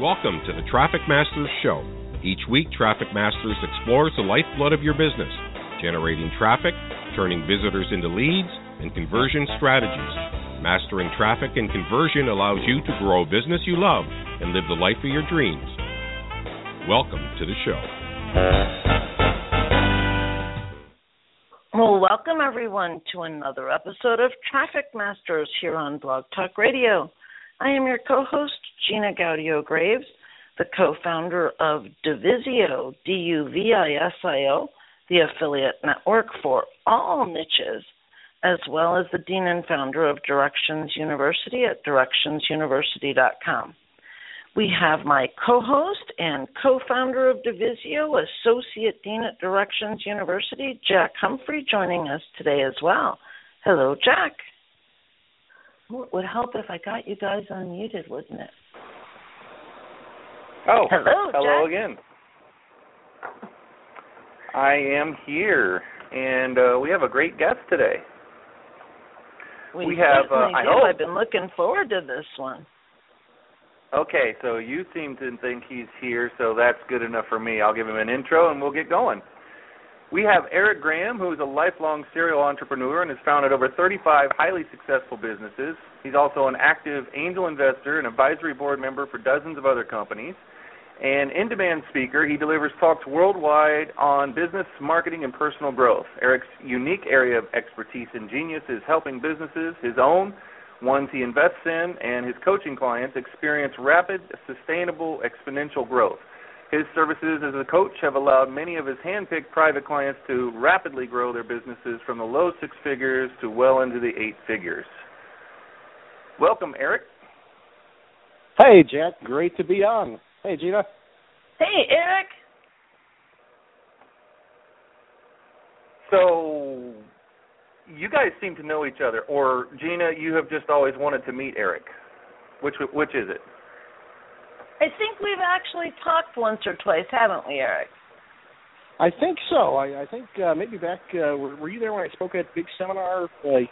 Welcome to the Traffic Masters Show. Each week, Traffic Masters explores the lifeblood of your business, generating traffic, turning visitors into leads, and conversion strategies. Mastering traffic and conversion allows you to grow a business you love and live the life of your dreams. Welcome to the show. Well, welcome everyone to another episode of Traffic Masters here on Blog Talk Radio. I am your co host, Gina Gaudio Graves, the co founder of Duvisio, D U V I S I O, the affiliate network for all niches, as well as the dean and founder of Directions University at directionsuniversity.com. We have my co host and co founder of Duvisio, Associate Dean at Directions University, Jack Humphrey, joining us today as well. Hello, Jack. It would help if I got you guys unmuted, wouldn't it? Oh, hello, hello Jack. again. I am here, and uh, we have a great guest today. We, We have, uh, I hope- I've been looking forward to this one. Okay, so you seem to think he's here, so that's good enough for me. I'll give him an intro, and we'll get going. We have Eric Graham, who is a lifelong serial entrepreneur and has founded over 35 highly successful businesses. He's also an active angel investor and advisory board member for dozens of other companies. And in demand speaker, he delivers talks worldwide on business, marketing, and personal growth. Eric's unique area of expertise and genius is helping businesses, his own, ones he invests in, and his coaching clients experience rapid, sustainable, exponential growth. His services as a coach have allowed many of his hand-picked private clients to rapidly grow their businesses from the low six figures to well into the eight figures. Welcome, Eric. Hey, Jack. Great to be on. Hey, Gina. Hey, Eric. So, you guys seem to know each other, or Gina, you have just always wanted to meet Eric. Which which is it? I think we've actually talked once or twice, haven't we, Eric? I think so. I, I think uh, maybe back. Uh, were, were you there when I spoke at big seminar like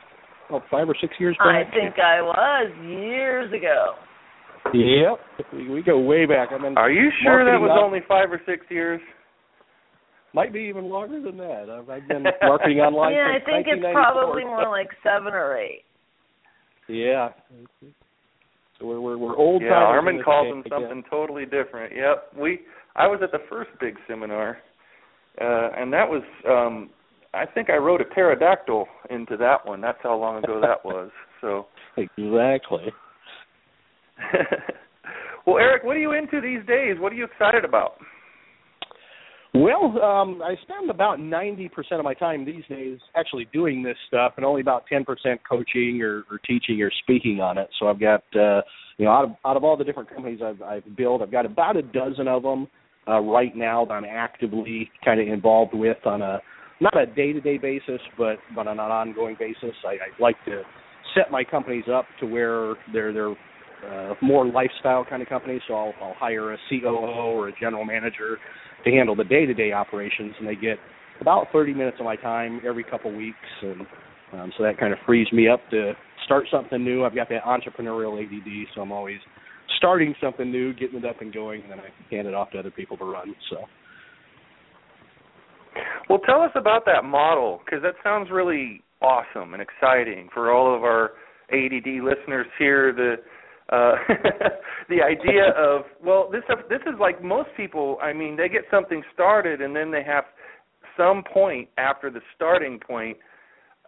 oh, five or six years I think I was years ago. Yep. We, we go way back. I mean, Are you sure that Marketing was up- only five or six years? might be even longer than that. I've, I've been marketing online. yeah, I think it's probably more like seven or eight. Yeah. So we're we're, we're old. Yeah, timers Armand calls them him again. something totally different. Yep. We I was at the first big seminar. Uh and that was um I think I wrote a pterodactyl into that one. That's how long ago that was. So Exactly. Well, Eric, what are you into these days? What are you excited about? Well, um, I spend about ninety percent of my time these days actually doing this stuff, and only about ten percent coaching or, or teaching or speaking on it. So I've got, uh, you know, out of out of all the different companies I've, I've built, I've got about a dozen of them uh, right now that I'm actively kind of involved with on a not a day to day basis, but but on an ongoing basis. I, I like to set my companies up to where they're they're uh, more lifestyle kind of company, So I'll, I'll hire a COO or a general manager to handle the day-to-day operations, and they get about 30 minutes of my time every couple weeks, and um, so that kind of frees me up to start something new. I've got that entrepreneurial ADD, so I'm always starting something new, getting it up and going, and then I hand it off to other people to run. So Well, tell us about that model because that sounds really awesome and exciting for all of our ADD listeners here. The uh, the idea of well, this this is like most people. I mean, they get something started and then they have some point after the starting point,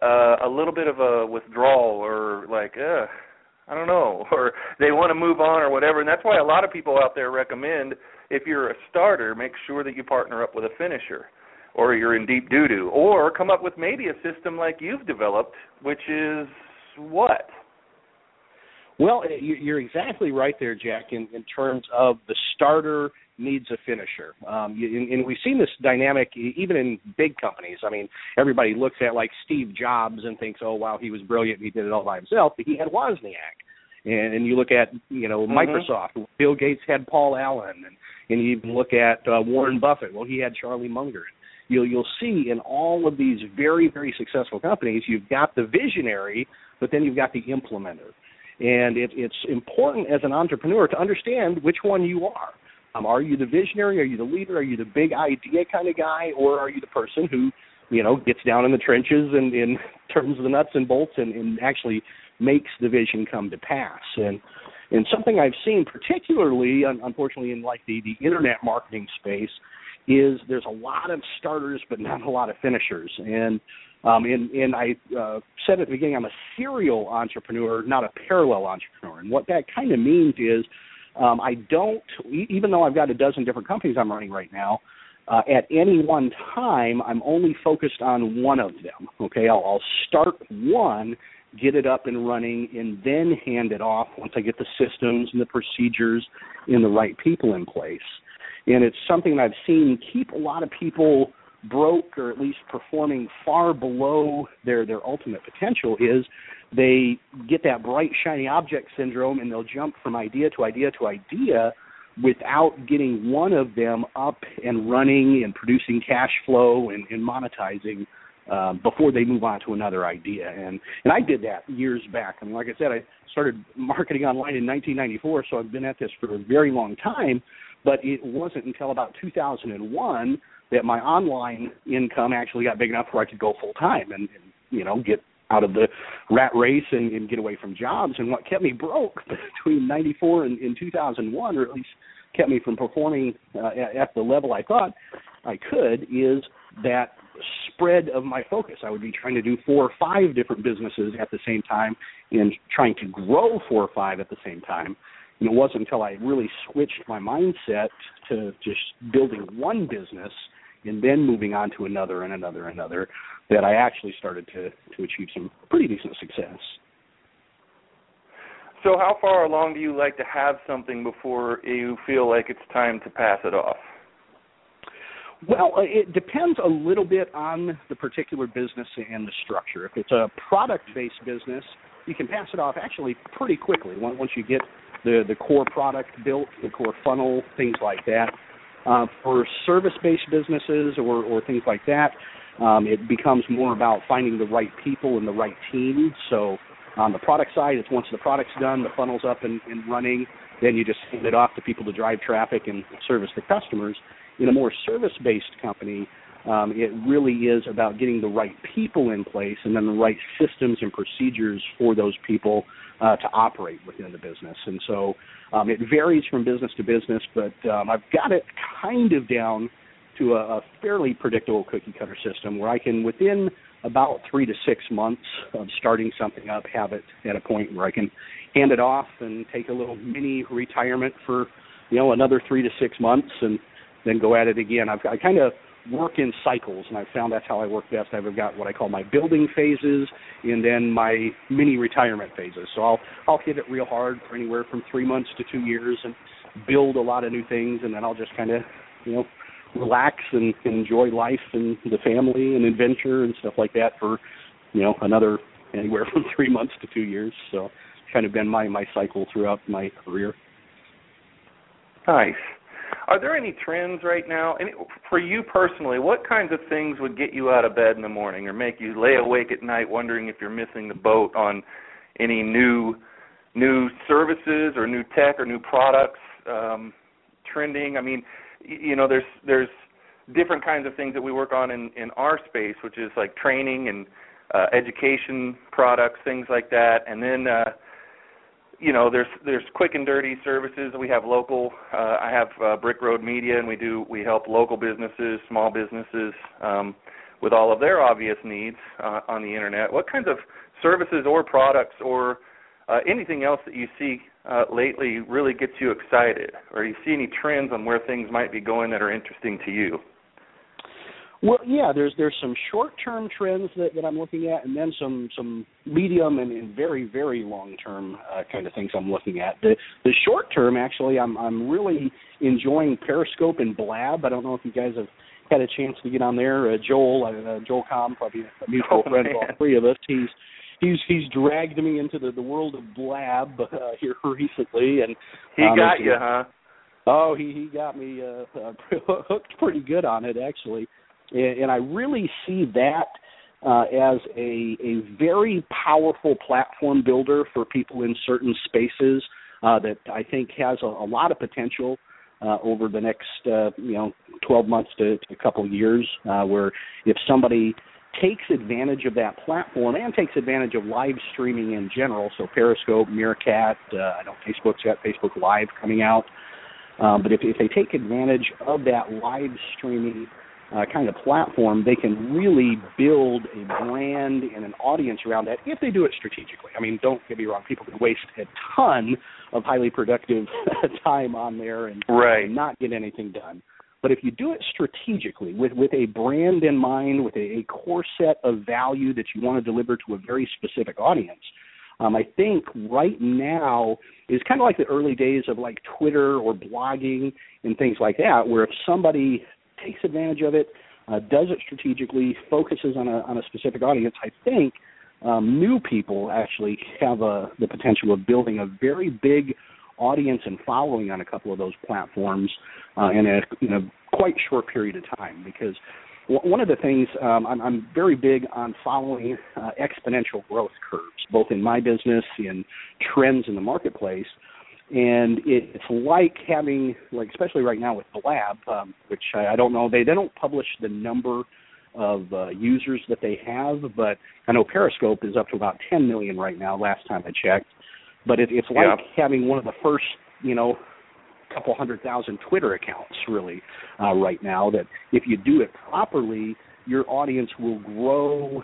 uh, a little bit of a withdrawal or like, uh, I don't know, or they want to move on or whatever. And that's why a lot of people out there recommend if you're a starter, make sure that you partner up with a finisher or you're in deep doo doo, or come up with maybe a system like you've developed, which is what? Well, you- you're exactly right there, Jack. In, in terms of the starter needs a finisher, um, and, and we've seen this dynamic even in big companies. I mean, everybody looks at like Steve Jobs and thinks, "Oh, wow, he was brilliant. and He did it all by himself." But he had Wozniak, and, and you look at you know Mhm. Microsoft. Bill Gates had Paul Allen, and, and you even look at uh, Warren Buffett. Well, he had Charlie Munger. You'll you'll see in all of these very very successful companies, you've got the visionary, but then you've got the implementer And it, it's important as an entrepreneur to understand which one you are. Um, are you the visionary? Are you the leader? Are you the big idea kind of guy, or are you the person who, you know, gets down in the trenches and, and turns the nuts and bolts and, and actually makes the vision come to pass? And and something I've seen, particularly unfortunately in like the the internet marketing space, is there's a lot of starters but not a lot of finishers. And um, and, and I uh, said at the beginning, I'm a serial entrepreneur, not a parallel entrepreneur. And what that kind of means is um, I don't, even though I've got a dozen different companies I'm running right now, uh, at any one time, I'm only focused on one of them. Okay, I'll, I'll start one, get it up and running, and then hand it off once I get the systems and the procedures and the right people in place. And it's something I've seen keep a lot of people broke or at least performing far below their their ultimate potential is they get that bright shiny object syndrome and they'll jump from idea to idea to idea without getting one of them up and running and producing cash flow and, and monetizing uh, before they move on to another idea. And and I did that years back. I mean, like I said, I started marketing online in 1994, so I've been at this for a very long time. But it wasn't until about 2001 that my online income actually got big enough where I could go full time and, and you know get out of the rat race and, and get away from jobs. And what kept me broke between '94 and, and 2001, or at least kept me from performing uh, at, at the level I thought I could, is that spread of my focus. I would be trying to do four or five different businesses at the same time and trying to grow four or five at the same time. And it wasn't until I really switched my mindset to just building one business and then moving on to another and another and another that I actually started to to achieve some pretty decent success. So, how far along do you like to have something before you feel like it's time to pass it off? Well, uh, it depends a little bit on the particular business and the structure. If it's a product-based business, you can pass it off actually pretty quickly once you get the the core product built, the core funnel, things like that. Uh, for service-based businesses or, or things like that, um, it becomes more about finding the right people and the right team. So on the product side, it's once the product's done, the funnel's up and, and running, then you just hand it off to people to drive traffic and service the customers. In a more service-based company, um, it really is about getting the right people in place and then the right systems and procedures for those people uh, to operate within the business. And so um, it varies from business to business, but um, I've got it kind of down to a, a fairly predictable cookie cutter system where I can, within about three to six months of starting something up, have it at a point where I can hand it off and take a little mini retirement for you know another three to six months and then go at it again. I've I kind of work in cycles, and I've found that's how I work best. I've got what I call my building phases, and then my mini retirement phases. So I'll I'll hit it real hard for anywhere from three months to two years, and build a lot of new things, and then I'll just kind of you know relax and, and enjoy life and the family and adventure and stuff like that for you know another anywhere from three months to two years. So it's kind of been my my cycle throughout my career. Nice. Are there any trends right now? And for you personally, what kinds of things would get you out of bed in the morning or make you lay awake at night wondering if you're missing the boat on any new new services or new tech or new products um, trending? I mean, you know, there's there's different kinds of things that we work on in in our space, which is like training and uh, education products, things like that, and then. Uh, you know there's there's quick and dirty services. We have local uh i have uh, brick road media and we do we help local businesses small businesses um with all of their obvious needs uh, on the internet. What kinds of services or products or uh, anything else that you see uh, lately really gets you excited? Or you see any trends on where things might be going that are interesting to you well, yeah, there's there's some short-term trends that, that I'm looking at, and then some some medium and, and very very long-term uh, kind of things I'm looking at. The the short-term, actually, I'm I'm really enjoying Periscope and Blab. I don't know if you guys have had a chance to get on there. Uh, Joel, uh, Joel Comm, probably a mutual oh, friend man. of all three of us. He's he's he's dragged me into the the world of Blab uh, here recently, and he um, got you, huh? Oh, he he got me uh, uh, hooked pretty good on it actually and, I really see that uh, as a, a very powerful platform builder for people in certain spaces uh, that I think has a, a lot of potential uh, over the next uh, you know 12 months to, to a couple of years. Uh, where if somebody takes advantage of that platform and takes advantage of live streaming in general, so Periscope, Meerkat, uh, I know Facebook's got Facebook Live coming out. Um, but if, if they take advantage of that live streaming uh, kind of platform, they can really build a brand and an audience around that if they do it strategically. I mean, don't get me wrong, people can waste a ton of highly productive time on there and, right. and not get anything done. But if you do it strategically, with with a brand in mind, with a, a core set of value that you want to deliver to a very specific audience, um, I think right now is kind of like the early days of like Twitter or blogging and things like that, where if somebody takes advantage of it, uh, does it strategically, focuses on a on a specific audience, I think um, new people actually have a, the potential of building a very big audience and following on a couple of those platforms uh, in a in a quite short period of time. Because one of the things um, I'm, I'm very big on following uh, exponential growth curves, both in my business in trends in the marketplace and it, it's like having like especially right now with Blab, um, which I, I don't know they they don't publish the number of uh, users that they have, but I know Periscope is up to about 10 million right now. Last time I checked, but it, it's like yeah. having one of the first you know couple hundred thousand Twitter accounts really uh, right now. That if you do it properly, your audience will grow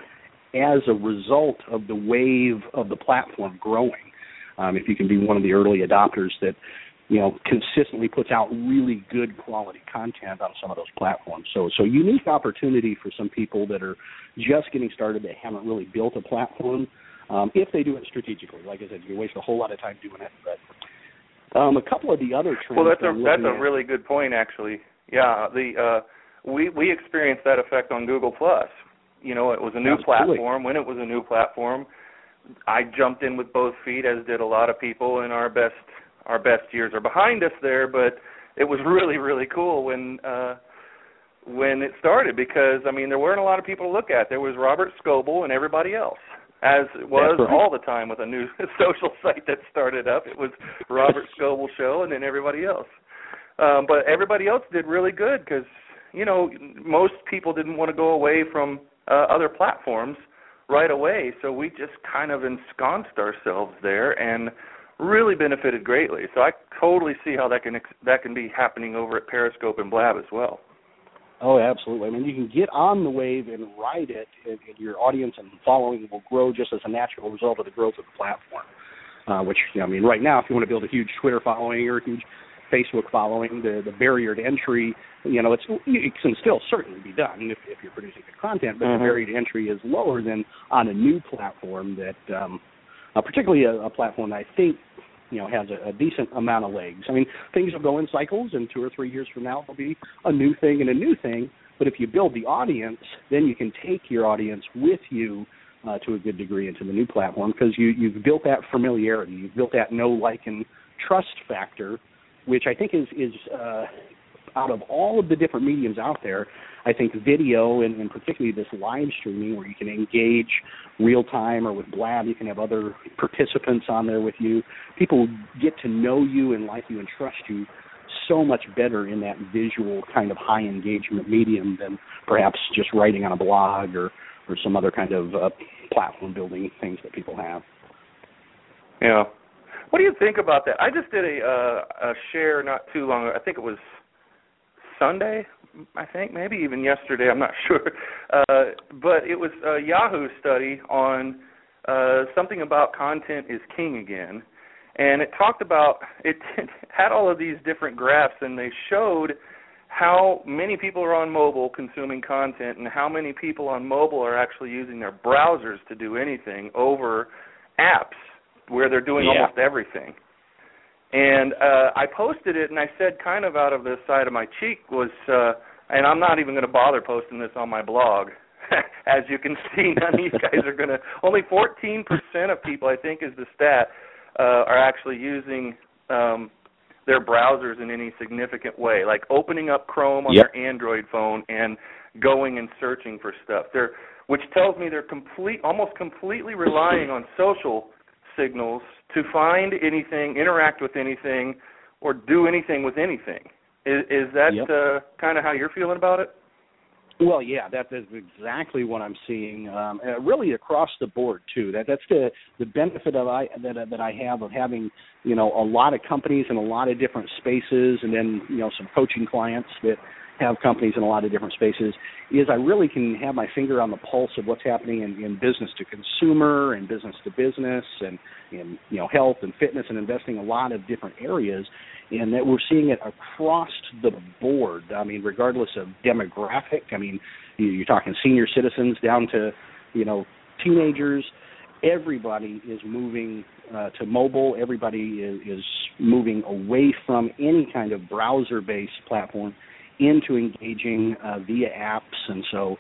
as a result of the wave of the platform growing um, if you can be one of the early adopters that you know consistently puts out really good quality content on some of those platforms. So so unique opportunity for some people that are just getting started that haven't really built a platform. Um, if they do it strategically, like I said, you waste a whole lot of time doing it. But um, a couple of the other trends. Well, that's a that's a really good point, actually. Yeah, the uh, we we experienced that effect on Google Plus. You know, it was a new Absolutely. platform. When it was a new platform, I jumped in with both feet, as did a lot of people, and our best our best years are behind us there. But it was really really cool when uh, when it started because I mean there weren't a lot of people to look at. There was Robert Scoble and everybody else, as it was right. all the time with a new social site that started up. It was Robert Scoble show and then everybody else. Um, but everybody else did really good because you know most people didn't want to go away from uh, other platforms right away. So we just kind of ensconced ourselves there and really benefited greatly. So I totally see how that can that can be happening over at Periscope and Blab as well. Oh, absolutely. I mean, you can get on the wave and ride it, and, and your audience and following will grow just as a natural result of the growth of the platform. Uh, which, you know, I mean, right now, if you want to build a huge Twitter following or a huge Facebook following, the the barrier to entry, you know, it's it can still certainly be done if if you're producing good content, but mm-hmm. the barrier to entry is lower than on a new platform that, um, uh, particularly a, a platform that I think you know has a, a decent amount of legs. I mean, things will go in cycles, and two or three years from now there'll be a new thing and a new thing. But if you build the audience, then you can take your audience with you uh, to a good degree into the new platform because you you've built that familiarity, you've built that know, like, and trust factor which I think is is uh, out of all of the different mediums out there, I think video and, and particularly this live streaming where you can engage real time or with Blab, you can have other participants on there with you. People get to know you and like you and trust you so much better in that visual kind of high engagement medium than perhaps just writing on a blog or or some other kind of uh, platform building things that people have. Yeah, what do you think about that? I just did a uh, a share not too long ago. I think it was Sunday. I think maybe even yesterday. I'm not sure. Uh, but it was a Yahoo study on uh, something about content is king again, and it talked about it had all of these different graphs, and they showed how many people are on mobile consuming content and how many people on mobile are actually using their browsers to do anything over apps where they're doing yeah. almost everything. And uh, I posted it, and I said, kind of out of the side of my cheek was, uh, and I'm not even going to bother posting this on my blog. As you can see, none of you guys are going to. Only 14% of people, I think, is the stat, uh, are actually using um, their browsers in any significant way, like opening up Chrome on yep. their Android phone and going and searching for stuff. They're which tells me they're complete, almost completely relying on social signals to find anything, interact with anything, or do anything with anything. Is, is that yep. uh, kind of how you're feeling about it? Well, yeah, that is exactly what I'm seeing. Um, really across the board too. That that's the the benefit of I that that I have of having you know a lot of companies in a lot of different spaces, and then you know some coaching clients that have companies in a lot of different spaces. Is I really can have my finger on the pulse of what's happening in, in business to consumer and business to business, and in you know health and fitness and investing a lot of different areas and that we're seeing it across the board. I mean, regardless of demographic. I mean, you're talking senior citizens down to, you know, teenagers. Everybody is moving uh, to mobile. Everybody is, is moving away from any kind of browser-based platform into engaging uh, via apps, and so.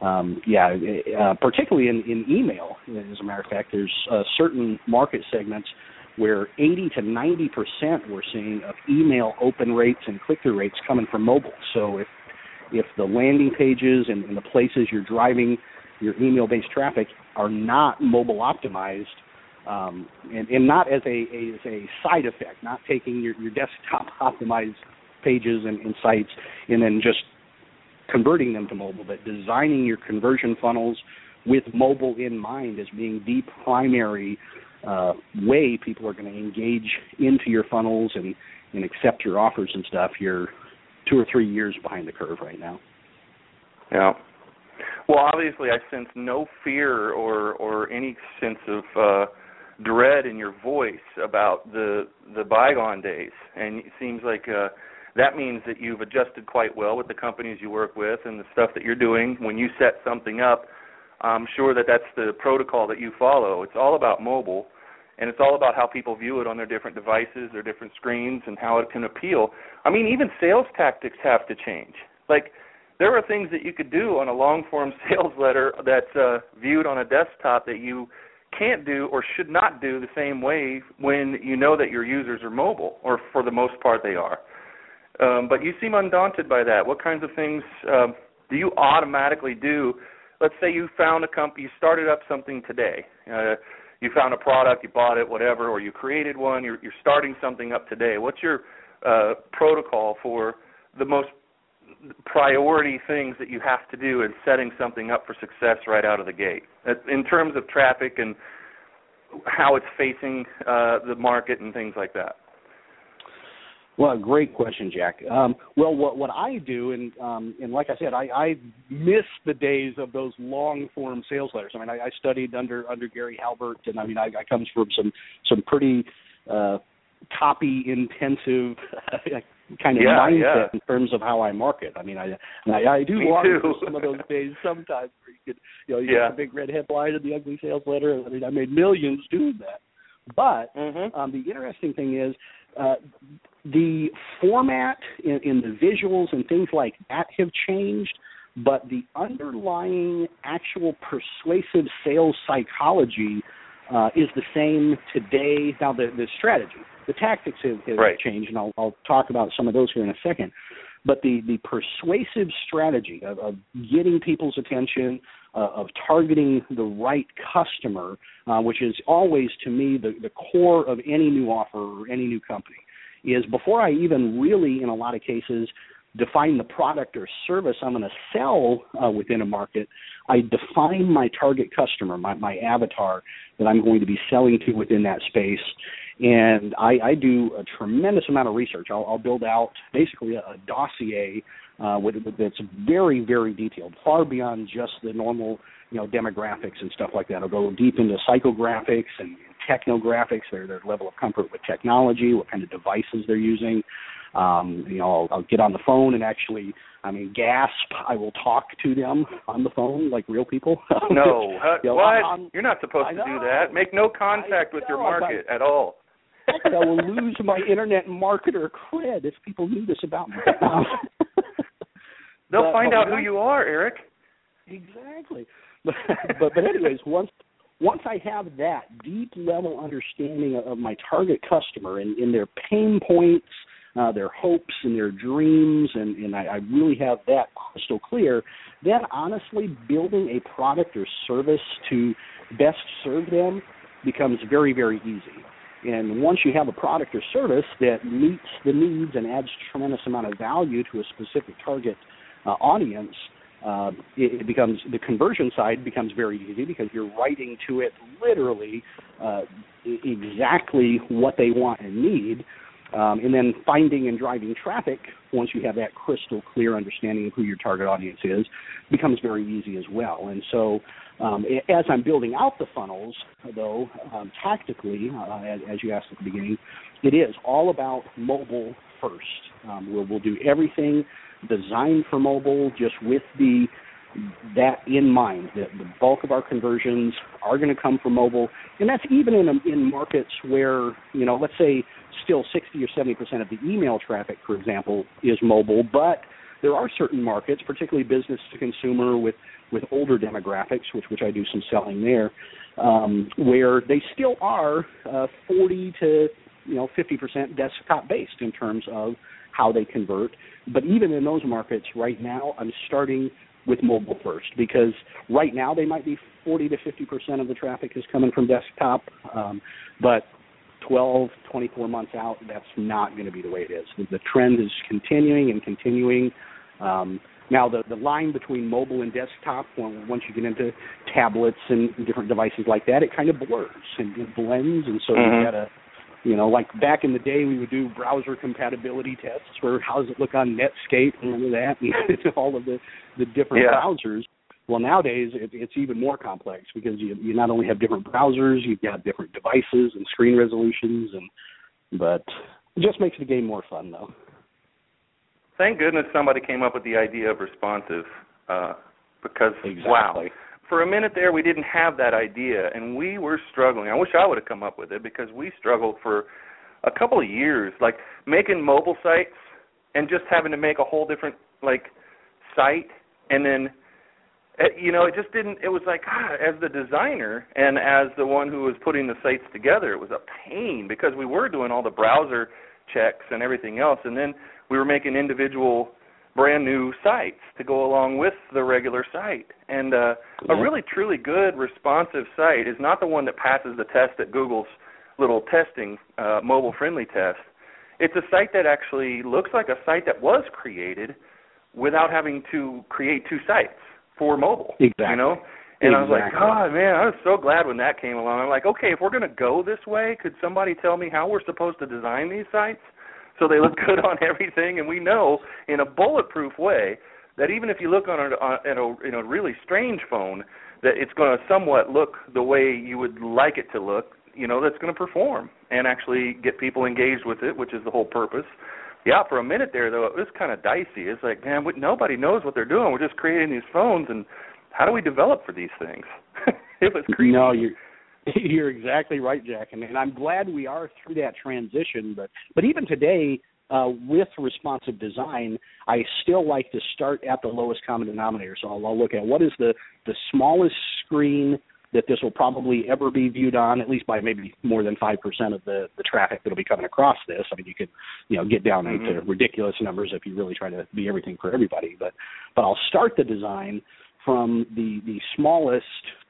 Um, yeah, uh, particularly in, in email, as a matter of fact, there's uh, certain market segments where 80 to 90 percent we're seeing of email open rates and click-through rates coming from mobile. So if if the landing pages and, and the places you're driving your email-based traffic are not mobile optimized, um, and, and not as a, as a side effect, not taking your, your desktop optimized pages and, and sites and then just converting them to mobile, but designing your conversion funnels with mobile in mind as being the primary uh, way people are going to engage into your funnels and and accept your offers and stuff, you're two or three years behind the curve right now. Yeah. Well, obviously, I sense no fear or or any sense of uh, dread in your voice about the the bygone days, and it seems like uh, that means that you've adjusted quite well with the companies you work with and the stuff that you're doing. When you set something up, I'm sure that that's the protocol that you follow. It's all about mobile, and it's all about how people view it on their different devices, their different screens, and how it can appeal. I mean, even sales tactics have to change. Like, there are things that you could do on a long form sales letter that's uh, viewed on a desktop that you can't do or should not do the same way when you know that your users are mobile, or for the most part they are. Um, but you seem undaunted by that. What kinds of things um, do you automatically do let's say you found a company, you started up something today. Uh, you found a product, you bought it, whatever, or you created one. You're, you're starting something up today. What's your uh, protocol for the most priority things that you have to do in setting something up for success right out of the gate, in terms of traffic and how it's facing uh, the market and things like that? Well, great question, Jack. Um, well, what what I do, and um, and like I said, I, I miss the days of those long form sales letters. I mean, I, I studied under under Gary Halbert, and I mean, I, I comes from some some pretty uh, copy intensive kind of yeah, mindset yeah. in terms of how I market. I mean, I I, I do long for some of those days sometimes. Where you could, you know, you Yeah. get the big red headline and the ugly sales letter. I mean, I made millions doing that. But Mm-hmm. um, the interesting thing is uh, the format in, in the visuals and things like that have changed, but the underlying actual persuasive sales psychology uh, is the same today. Now, the, the strategy, the tactics have, have Right. changed, and I'll, I'll talk about some of those here in a second. But the, the persuasive strategy of, of getting people's attention, uh, of targeting the right customer, uh, which is always to me the, the core of any new offer or any new company, is before I even really, in a lot of cases, define the product or service I'm going to sell uh, within a market, I define my target customer, my, my avatar that I'm going to be selling to within that space. And I, I do a tremendous amount of research. I'll, I'll build out basically a, a dossier uh, with, with, that's very, very detailed, far beyond just the normal, you know, demographics and stuff like that. I'll go deep into psychographics and technographics, their their level of comfort with technology, what kind of devices they're using. Um, you know, I'll, I'll get on the phone and actually, I mean, gasp. I will talk to them on the phone like real people. No, uh, You know, what? I'm- You're not supposed I to do that. Make no contact I with your know, but- market at all. I will lose my internet marketer cred if people knew this about me. They'll but- find out who I- you are, Eric. Exactly. But but, but anyways, once once I have that deep level understanding of, of my target customer and, and their pain points, uh, their hopes and their dreams, and, and I, I really have that crystal clear, then honestly, building a product or service to best serve them becomes very, very easy. And once you have a product or service that meets the needs and adds tremendous amount of value to a specific target uh, audience, uh, it, it, becomes the conversion side becomes very easy because you're writing to it literally uh, exactly what they want and need, um, and then finding and driving traffic once you have that crystal clear understanding of who your target audience is becomes very easy as well. And so, um, as I'm building out the funnels, though, um, tactically, uh, as, as, you asked at the beginning, it is all about mobile first. Um, we'll, we'll do everything designed for mobile, just with the that in mind that the bulk of our conversions are going to come from mobile and that's even in in markets where you know let's say still 60 or 70 percent of the email traffic for example is mobile but there are certain markets particularly business to consumer with with older demographics which which I do some selling there um, where they still are uh, 40 to you know 50 percent desktop based in terms of how they convert but even in those markets right now I'm starting with mobile first because right now they might be 40 to 50 percent of the traffic is coming from desktop, um, but 12, 24 months out, that's not going to be the way it is. The, the trend is continuing and continuing. Um, now, the, the line between mobile and desktop, when, once you get into tablets and different devices like that, it kind of blurs and it blends, and so mm-hmm. you got to you know, like back in the day, we would do browser compatibility tests for how does it look on Netscape and all of that, and all of the the different yeah. browsers. Well, nowadays it, it's even more complex because you you not only have different browsers, you've got different devices and screen resolutions, and but it just makes the game more fun, though. Thank goodness somebody came up with the idea of responsive, uh, because exactly. wow, for a minute there we didn't have that idea and we were struggling. I wish I would have come up with it because we struggled for a couple of years like making mobile sites and just having to make a whole different like site and then eh, you know it just didn't it was like God, as the designer and as the one who was putting the sites together it was a pain because we were doing all the browser checks and everything else and then we were making individual brand new sites to go along with the regular site. And uh, a really truly good responsive site is not the one that passes the test at Google's little testing uh, mobile friendly test. It's a site that actually looks like a site that was created without having to create two sites for mobile. Exactly. You know? And exactly. I was like, God, man, I was so glad when that came along. I'm like, okay, if we're going to go this way, could somebody tell me how we're supposed to design these sites? So they look good on everything. And we know in a bulletproof way that even if you look on a, on, a in a really strange phone, that it's going to somewhat look the way you would like it to look. You know, that's going to perform and actually get people engaged with it, which is the whole purpose. Yeah, for a minute there though, it was kind of dicey. It's like, man, nobody knows what they're doing. We're just creating these phones, and how do we develop for these things? it was creepy. No, you You're exactly right, Jack, and, and I'm glad we are through that transition. But but even today, uh, with responsive design, I still like to start at the lowest common denominator. So I'll, I'll look at what is the the smallest screen that this will probably ever be viewed on, at least by maybe more than five percent of the the traffic that'll be coming across this. I mean, you could, you know, get down mm-hmm. into ridiculous numbers if you really try to be everything for everybody. But but I'll start the design from the the smallest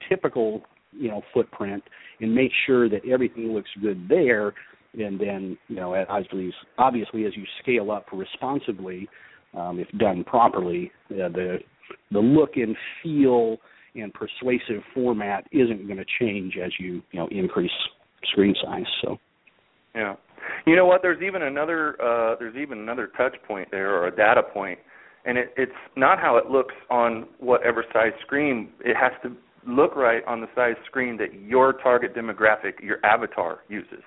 typical you know footprint and make sure that everything looks good there. And then you know obviously obviously as you scale up responsibly um, if done properly uh, the the look and feel and persuasive format isn't going to change as you you know increase screen size so. Yeah. You know what? There's even another uh, there's even another touch point there or a data point and it, it's not how it looks on whatever size screen. It has to look right on the size screen that your target demographic, your avatar, uses.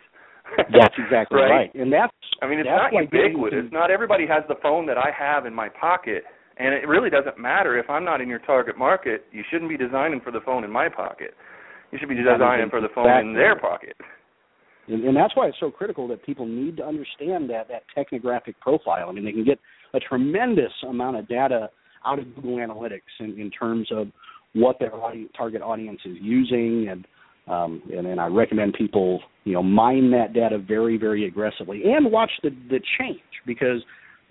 that's exactly right? right. And that's I mean it's not ubiquitous. It's not everybody has the phone that I have in my pocket and it really doesn't matter if I'm not in your target market, you shouldn't be designing for the phone in my pocket. You should be designing for the phone exactly. in their pocket. And, and that's why it's so critical that people need to understand that that technographic profile. I mean, they can get a tremendous amount of data out of Google Analytics in, in terms of what their target audience is using, and um, and then I recommend people you know mine that data very very aggressively and watch the the change because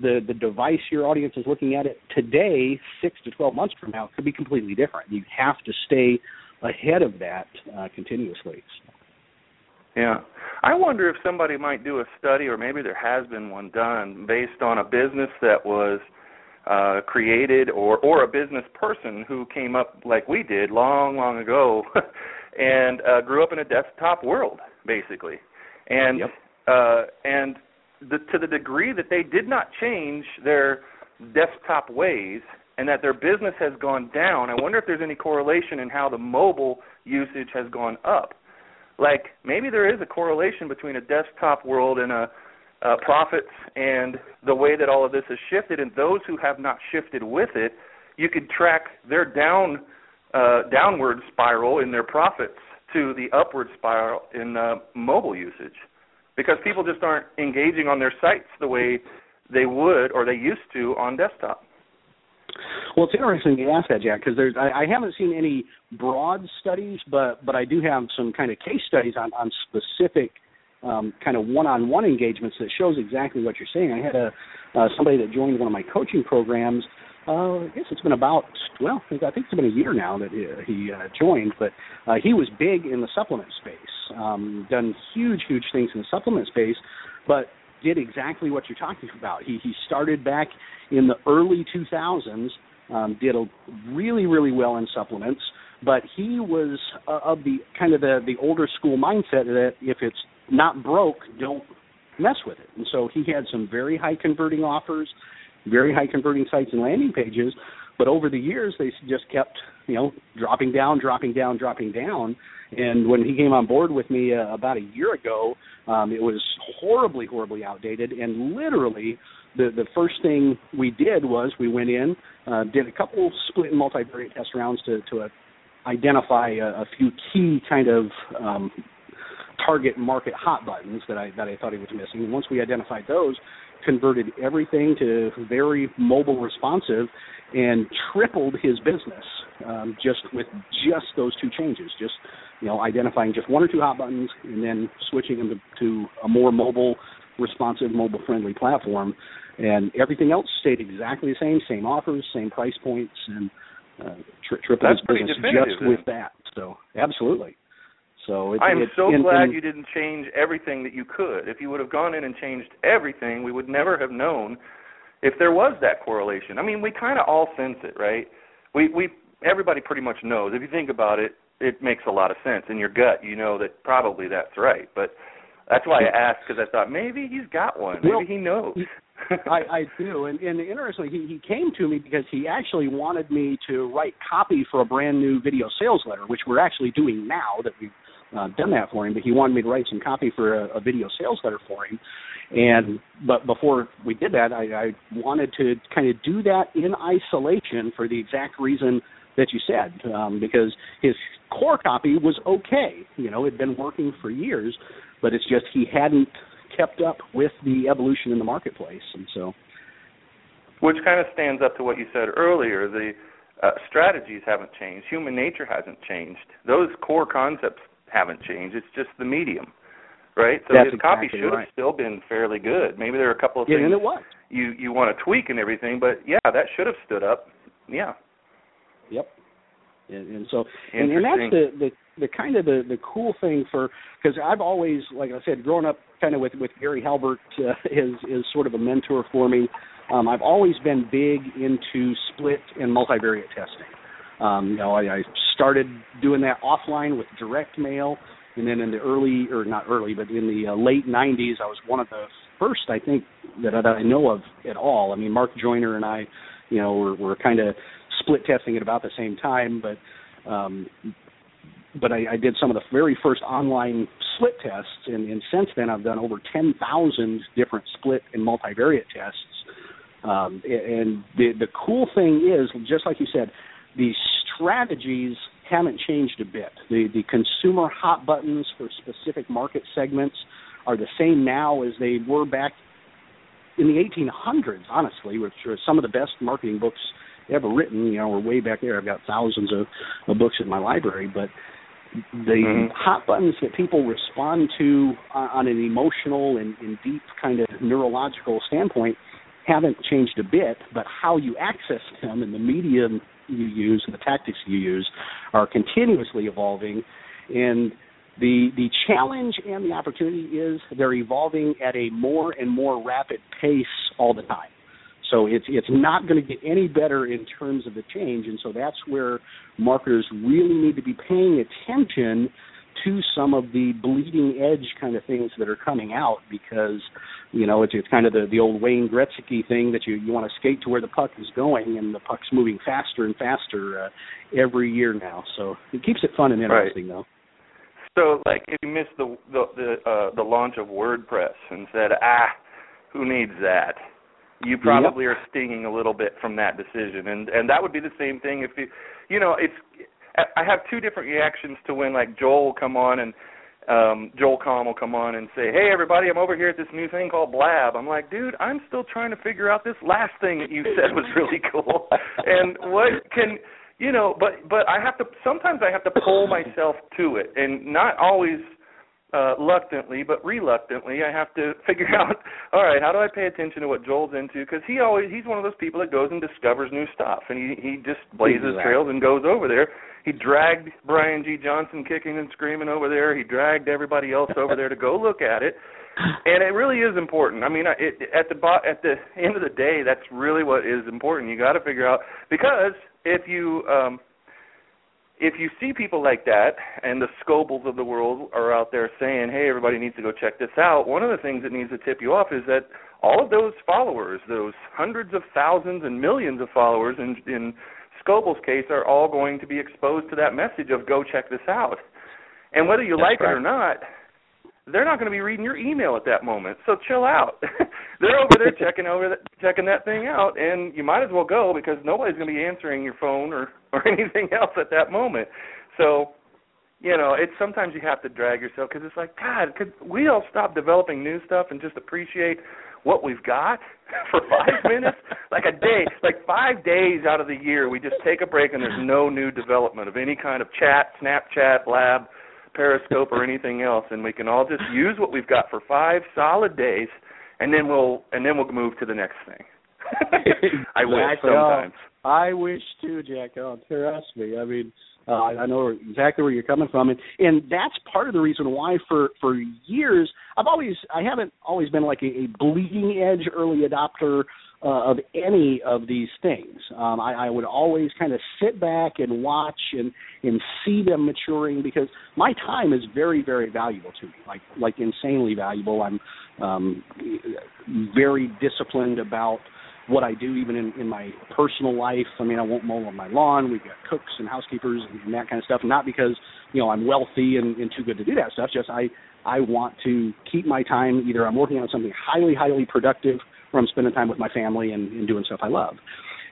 the the device your audience is looking at it today, six to twelve months from now, could be completely different. You have to stay ahead of that uh, continuously. Yeah. I wonder if somebody might do a study, or maybe there has been one done, based on a business that was uh, created, or or a business person who came up like we did long, long ago, and uh, grew up in a desktop world, basically, and yep. uh, and the, to the degree that they did not change their desktop ways, and that their business has gone down. I wonder if there's any correlation in how the mobile usage has gone up like maybe there is a correlation between a desktop world and a uh, profits and the way that all of this has shifted, and those who have not shifted with it, you could track their down uh, downward spiral in their profits to the upward spiral in uh, mobile usage, because people just aren't engaging on their sites the way they would or they used to on desktop. Well, it's interesting you ask that, Jack, because there's I, I haven't seen any broad studies, but but I do have some kind of case studies on on specific um, kind of one-on-one engagements that shows exactly what you're saying. I had a uh, somebody that joined one of my coaching programs. Uh, I guess it's been about well, I think it's been a year now that he, he uh, joined, but uh, he was big in the supplement space, um, done huge, huge things in the supplement space, but did exactly what you're talking about. He he started back in the early 2000s, um, did a really really well in supplements, but he was uh, of the kind of the the older school mindset that if it's not broke, don't mess with it. And so he had some very high converting offers, very high converting sites and landing pages, but over the years they just kept you know dropping down, dropping down, dropping down. And when he came on board with me uh, about a year ago, um, it was horribly, horribly outdated. And literally, the the first thing we did was we went in, uh, did a couple split and multivariate test rounds to to uh, identify a, a few key kind of um, target market hot buttons that I that I thought he was missing. And once we identified those, converted everything to very mobile responsive, and tripled his business um, just with just those two changes. Just you know, identifying just one or two hot buttons and then switching them to, to a more mobile, responsive, mobile-friendly platform, and everything else stayed exactly the same, same offers, same price points, and uh, tri- tripled his business just with that. So absolutely. So it, I am it, so in, glad in, you didn't change everything that you could. If you would have gone in and changed everything, we would never have known if there was that correlation. I mean, we kind of all sense it, right? We we everybody pretty much knows. If you think about it, it makes a lot of sense in your gut. You know that probably that's right, but that's why I asked because I thought maybe he's got one. Maybe well, he knows. I, I do, and, and interestingly, he, he came to me because he actually wanted me to write copy for a brand new video sales letter, which we're actually doing now that we've uh, done that for him. But he wanted me to write some copy for a, a video sales letter for him, and but before we did that, I, I wanted to kind of do that in isolation for the exact reason that you said, um, because his core copy was okay. You know, it had been working for years, but it's just he hadn't kept up with the evolution in the marketplace, and so. Which kind of stands up to what you said earlier. The uh, strategies haven't changed. Human nature hasn't changed. Those core concepts haven't changed. It's just the medium, right? So That's his copy exactly should right. have still been fairly good. Maybe there are a couple of Yeah, things and it was. you you want to tweak and everything, but yeah, that should have stood up. Yeah. Yep. And, and so, and, and that's the, the the kind of the the cool thing for because I've always, like I said, growing up kind of with with Gary Halbert uh, is is sort of a mentor for me. Um, I've always been big into split and multivariate testing. Um, you know, I, I started doing that offline with direct mail, and then in the early or not early, but in the uh, late '90s, I was one of the first, I think, that, that I know of at all. I mean, Mark Joyner and I, you know, were, were kind of split testing at about the same time, but um, but I, I did some of the very first online split tests, and, and since then I've done over 10,000 different split and multivariate tests. Um, and the the cool thing is, just like you said, the strategies haven't changed a bit. The the consumer hot buttons for specific market segments are the same now as they were back in the 1800s. Honestly, which are some of the best marketing books ever written. You know, we're way back there. I've got thousands of, of books in my library, but the Mhm. hot buttons that people respond to on, on an emotional and, and deep kind of neurological standpoint haven't changed a bit, but how you access them and the medium you use and the tactics you use are continuously evolving. And the the challenge and the opportunity is they're evolving at a more and more rapid pace all the time. So it's it's not going to get any better in terms of the change, and so that's where marketers really need to be paying attention to some of the bleeding edge kind of things that are coming out because you know it's it's kind of the the old Wayne Gretzky thing that you you want to skate to where the puck is going and the puck's moving faster and faster uh, every year now. So it keeps it fun and interesting though. So, like, if you missed the the the, uh, the launch of WordPress and said, "Ah, who needs that?" You probably Yep. are stinging a little bit from that decision, and and that would be the same thing if you, you know, it's. I have two different reactions to when like Joel will come on and um Joel Comm will come on and say, "Hey everybody, I'm over here at this new thing called Blab." I'm like, "Dude, I'm still trying to figure out this last thing that you said was really cool." and what can you know, but but I have to sometimes I have to pull myself to it and not always uh reluctantly but reluctantly I have to figure out all right how do I pay attention to what Joel's into? Because he always he's one of those people that goes and discovers new stuff and he he just blazes Exactly. trails and goes over there. He dragged Brian G. Johnson kicking and screaming over there. He dragged everybody else over there to go look at it. And it really is important. I mean it, at the bo- at the end of the day that's really what is important. You got to figure out because if you um if you see people like that and the Scobles of the world are out there saying, "Hey, everybody needs to go check this out," one of the things that needs to tip you off is that all of those followers, those hundreds of thousands and millions of followers in in Scoble's case, are all going to be exposed to that message of "Go check this out," and whether you That's like it or not. They're not going to be reading your email at that moment, so chill out. they're over there checking over that, checking that thing out, and you might as well go because nobody's going to be answering your phone or or anything else at that moment. So, you know, it's sometimes you have to drag yourself because it's like, God, could we all stop developing new stuff and just appreciate what we've got for five minutes, like a day, like five days out of the year, we just take a break and there's no new development of any kind of chat, Snapchat, Blab, Periscope, or anything else, and we can all just use what we've got for five solid days, and then we'll and then we'll move to the next thing. I wish sometimes. I wish too, Jack. Oh, trust me. I mean, uh, I I know exactly where you're coming from, and and that's part of the reason why for for years I've always I haven't always been like a, a bleeding edge early adopter uh, of any of these things. Um, I, I would always kind of sit back and watch and and see them maturing because my time is very very valuable to me, like like insanely valuable. I'm um, very disciplined about what I do, even in, in my personal life. I mean, I won't mow on my lawn. We've got cooks and housekeepers and, and that kind of stuff. Not because you know I'm wealthy and, and too good to do that stuff. Just I I want to keep my time. Either I'm working on something highly highly productive, or I'm spending time with my family and, and doing stuff I love.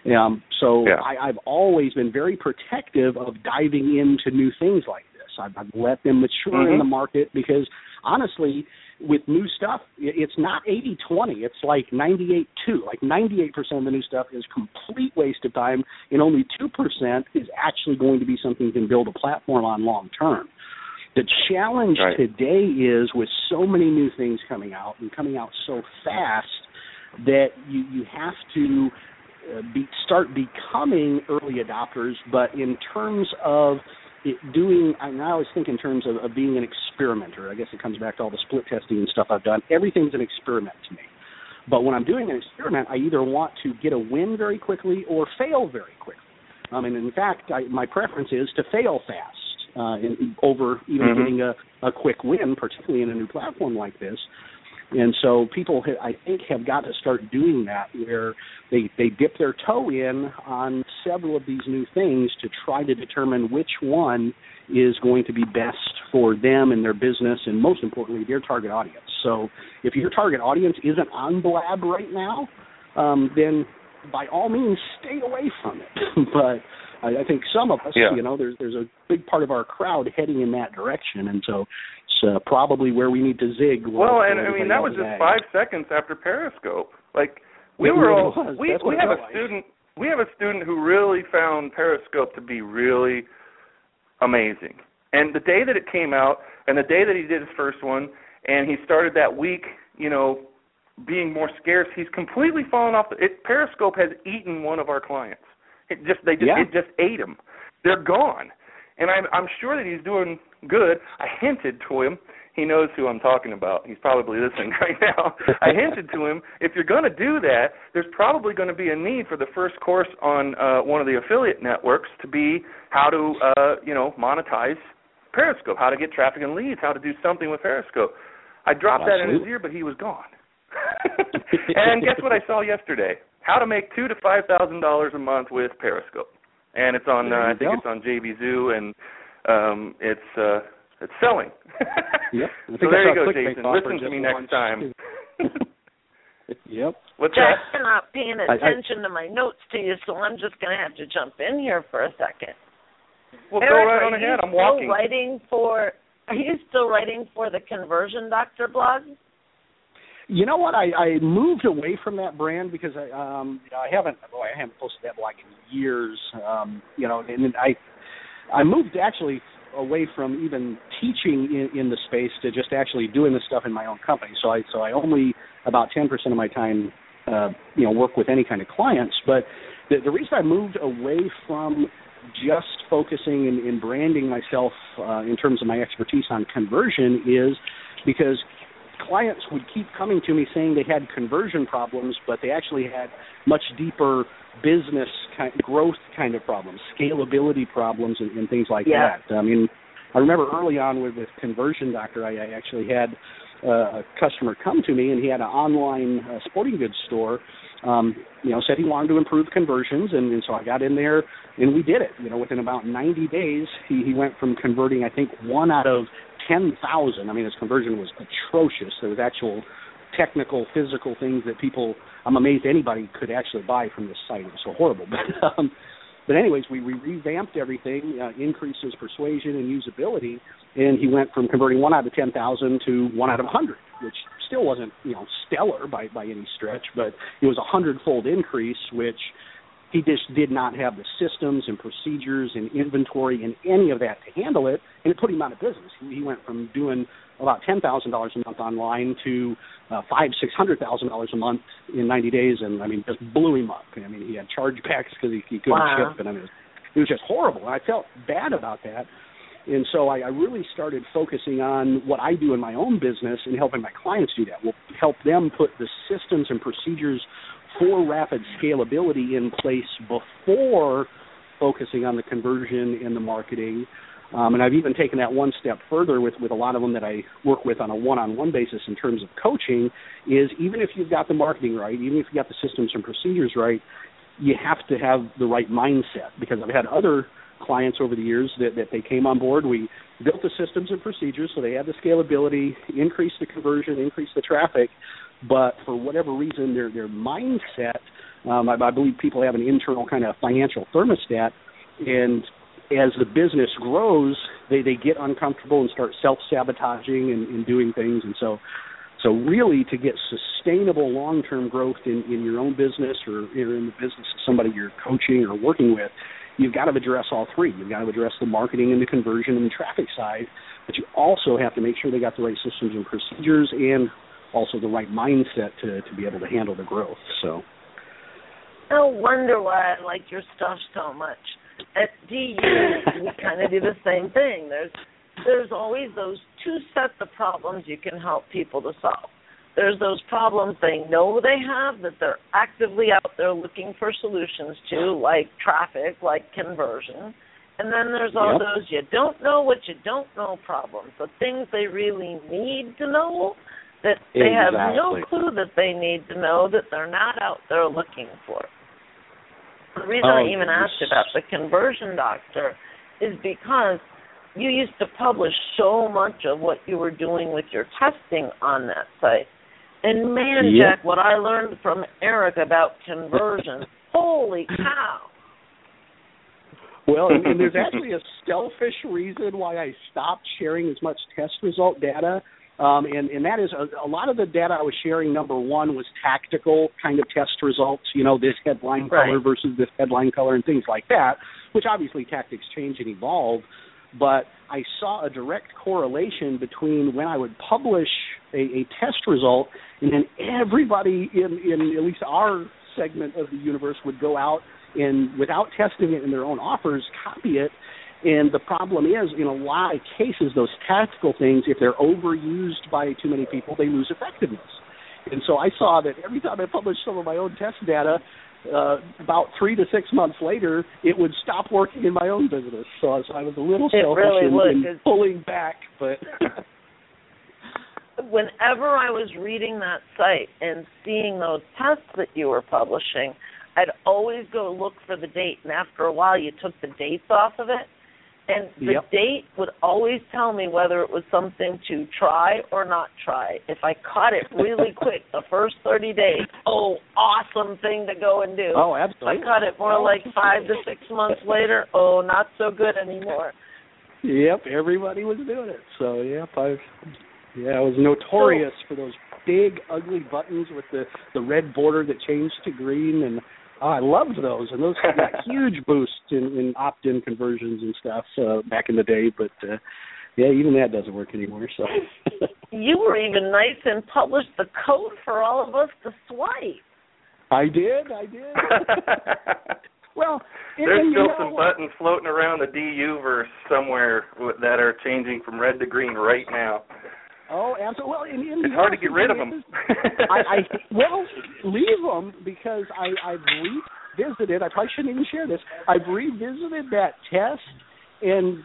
Um, so Yeah. I, I've always been very protective of diving into new things like this. I've, I've let them mature in Mhm. the market because honestly, with new stuff, it's not 80-20. It's like 98-2. Like 98% of the new stuff is complete waste of time, and only 2% is actually going to be something you can build a platform on long term. The challenge Right. today is with so many new things coming out and coming out so fast that you you have to uh, be start becoming early adopters, but in terms of it doing, I I always think in terms of, of being an experimenter. I guess it comes back to all the split testing and stuff I've done. Everything's an experiment to me. But when I'm doing an experiment, I either want to get a win very quickly or fail very quickly. Um, and in fact, I, my preference is to fail fast uh, in, over even Mhm. getting a, a quick win, particularly in a new platform like this. And so people, I think, have got to start doing that, where they they dip their toe in on several of these new things to try to determine which one is going to be best for them and their business, and most importantly, their target audience. So if your target audience isn't on Blab right now, um, then by all means stay away from it. but I, I think some of us, Yeah. you know, there's there's a big part of our crowd heading in that direction, and so it's uh, probably where we need to zig. Well, and I mean that was just zags. five seconds after Periscope. Like we It were really all was. we That's we have a like. student we have a student who really found Periscope to be really amazing. And the day that it came out, and the day that he did his first one, and he started that week, you know, being more scarce, he's completely fallen off. The, it, Periscope has eaten one of our clients. It just they just yeah. it just ate him. They're gone, and I'm I'm sure that he's doing good. I hinted to him. He knows who I'm talking about. He's probably listening right now. I hinted to him if you're going to do that, there's probably going to be a need for the first course on uh, one of the affiliate networks to be how to uh, you know monetize Periscope, how to get traffic and leads, how to do something with Periscope. I dropped Absolutely. that in his ear, but he was gone. and guess what I saw yesterday? How to make two to five thousand dollars a month with Periscope, and it's on. Uh, I think go. it's on JVZoo, and um, it's uh, it's selling. Yep. So there you go, Jason. Listen to just me next time. too. yep. What's Jack's that? not paying I- I- attention to my notes to you, so I'm just going to have to jump in here for a second. Well, Eric, go right are on you ahead. I'm still walking. writing for? Are you still writing for the Conversion Doctor blog? You know what? I, I moved away from that brand because I um you know, I haven't boy I haven't posted that blog in years. Um, you know, and I I moved actually away from even teaching in, in the space to just actually doing this stuff in my own company. So I so I only about ten percent of my time uh, you know work with any kind of clients. But the, the reason I moved away from just focusing and, and branding myself uh, in terms of my expertise on conversion is because clients would keep coming to me saying they had conversion problems, but they actually had much deeper business kind growth kind of problems, scalability problems, and, and things like Yeah. that. I mean, I remember early on with, with Conversion Doctor, I, I actually had uh, a customer come to me, and he had an online uh, sporting goods store. Um, you know, said he wanted to improve conversions, and, and so I got in there, and we did it. You know, within about 90 days, he, he went from converting, I think, one out of 10,000. I mean, his conversion was atrocious. There was actual technical, physical things that people. I'm amazed anybody could actually buy from this site. It was so horrible. But um, but anyways, we, we revamped everything, uh, increased persuasion and usability, and he went from converting one out of 10,000 to one out of 100, which still wasn't you know stellar by by any stretch, but it was a hundredfold increase, which he just did not have the systems and procedures and inventory and any of that to handle it, and it put him out of business. He went from doing about ten thousand dollars a month online to uh, five, six hundred thousand dollars a month in ninety days, and I mean, just blew him up. I mean, he had chargebacks because he, he couldn't Wow. ship, and I mean, it was, it was just horrible. And I felt bad about that, and so I, I really started focusing on what I do in my own business and helping my clients do that. We'll help them put the systems and procedures for rapid scalability in place before focusing on the conversion and the marketing. Um, and I've even taken that one step further with, with a lot of them that I work with on a one-on-one basis in terms of coaching. Is even if you've got the marketing right, even if you've got the systems and procedures right, you have to have the right mindset. Because I've had other clients over the years that, that they came on board. We built the systems and procedures so they had the scalability, increased the conversion, increased the traffic, but for whatever reason, their their mindset. Um, I, I believe people have an internal kind of financial thermostat, and as the business grows, they they get uncomfortable and start self sabotaging and, and doing things, and so. So really, to get sustainable long-term growth in, in your own business or, or in the business of somebody you're coaching or working with, you've got to address all three. You've got to address the marketing and the conversion and the traffic side, but you also have to make sure they got the right systems and procedures and also the right mindset to to be able to handle the growth. So No wonder why I like your stuff so much. At DU, we kind of do the same thing. There's there's always those two sets of problems you can help people to solve. There's those problems they know they have that they're actively out there looking for solutions to, like traffic, like conversion. And then there's all Yep. those you don't know what you don't know problems, the things they really need to know that they have no clue that they need to know that they're not out there looking for. The reason Oh, I even yes. asked about the conversion doctor is because you used to publish so much of what you were doing with your testing on that site. And man, Yeah. Jack, what I learned from Eric about conversion, holy cow. Well, and, and there's actually a selfish reason why I stopped sharing as much test result data. Um, and, and that is a, a lot of the data I was sharing. Number one was tactical kind of test results. You know, this headline Right. color versus this headline color, and things like that. Which obviously tactics change and evolve. but I saw a direct correlation between when I would publish a, a test result, and then everybody in, in at least our segment of the universe would go out and, without testing it in their own offers, copy it. And the problem is, in a lot of cases, those tactical things, if they're overused by too many people, they lose effectiveness. And so I saw that every time I published some of my own test data, uh, about three to six months later, it would stop working in my own business. So, so I was a little it selfish really in, in pulling back, but. Whenever I was reading that site and seeing those tests that you were publishing, I'd always go look for the date, and after a while, you took the dates off of it, and the yep. date would always tell me whether it was something to try or not try. If I caught it really quick, the first 30 days, oh, awesome thing to go and do. Oh, absolutely. If I caught it more like five to six months later, oh, not so good anymore. Yep, everybody was doing it. So, yep, I've yeah, I was notorious so, for those big ugly buttons with the the red border that changed to green and Oh, I loved those, and those got huge boosts in, in opt-in conversions and stuff uh, back in the day. But uh, yeah, even that doesn't work anymore. So you were even nice and published the code for all of us to swipe. I did. I did. well, there's and, still know, some buttons floating around the DU verse somewhere that are changing from red to green right now. Oh, absolutely. Well, in, in it's hard to get rid of them. I, I well leave them because I I've revisited. I probably shouldn't even share this. I've revisited that test, and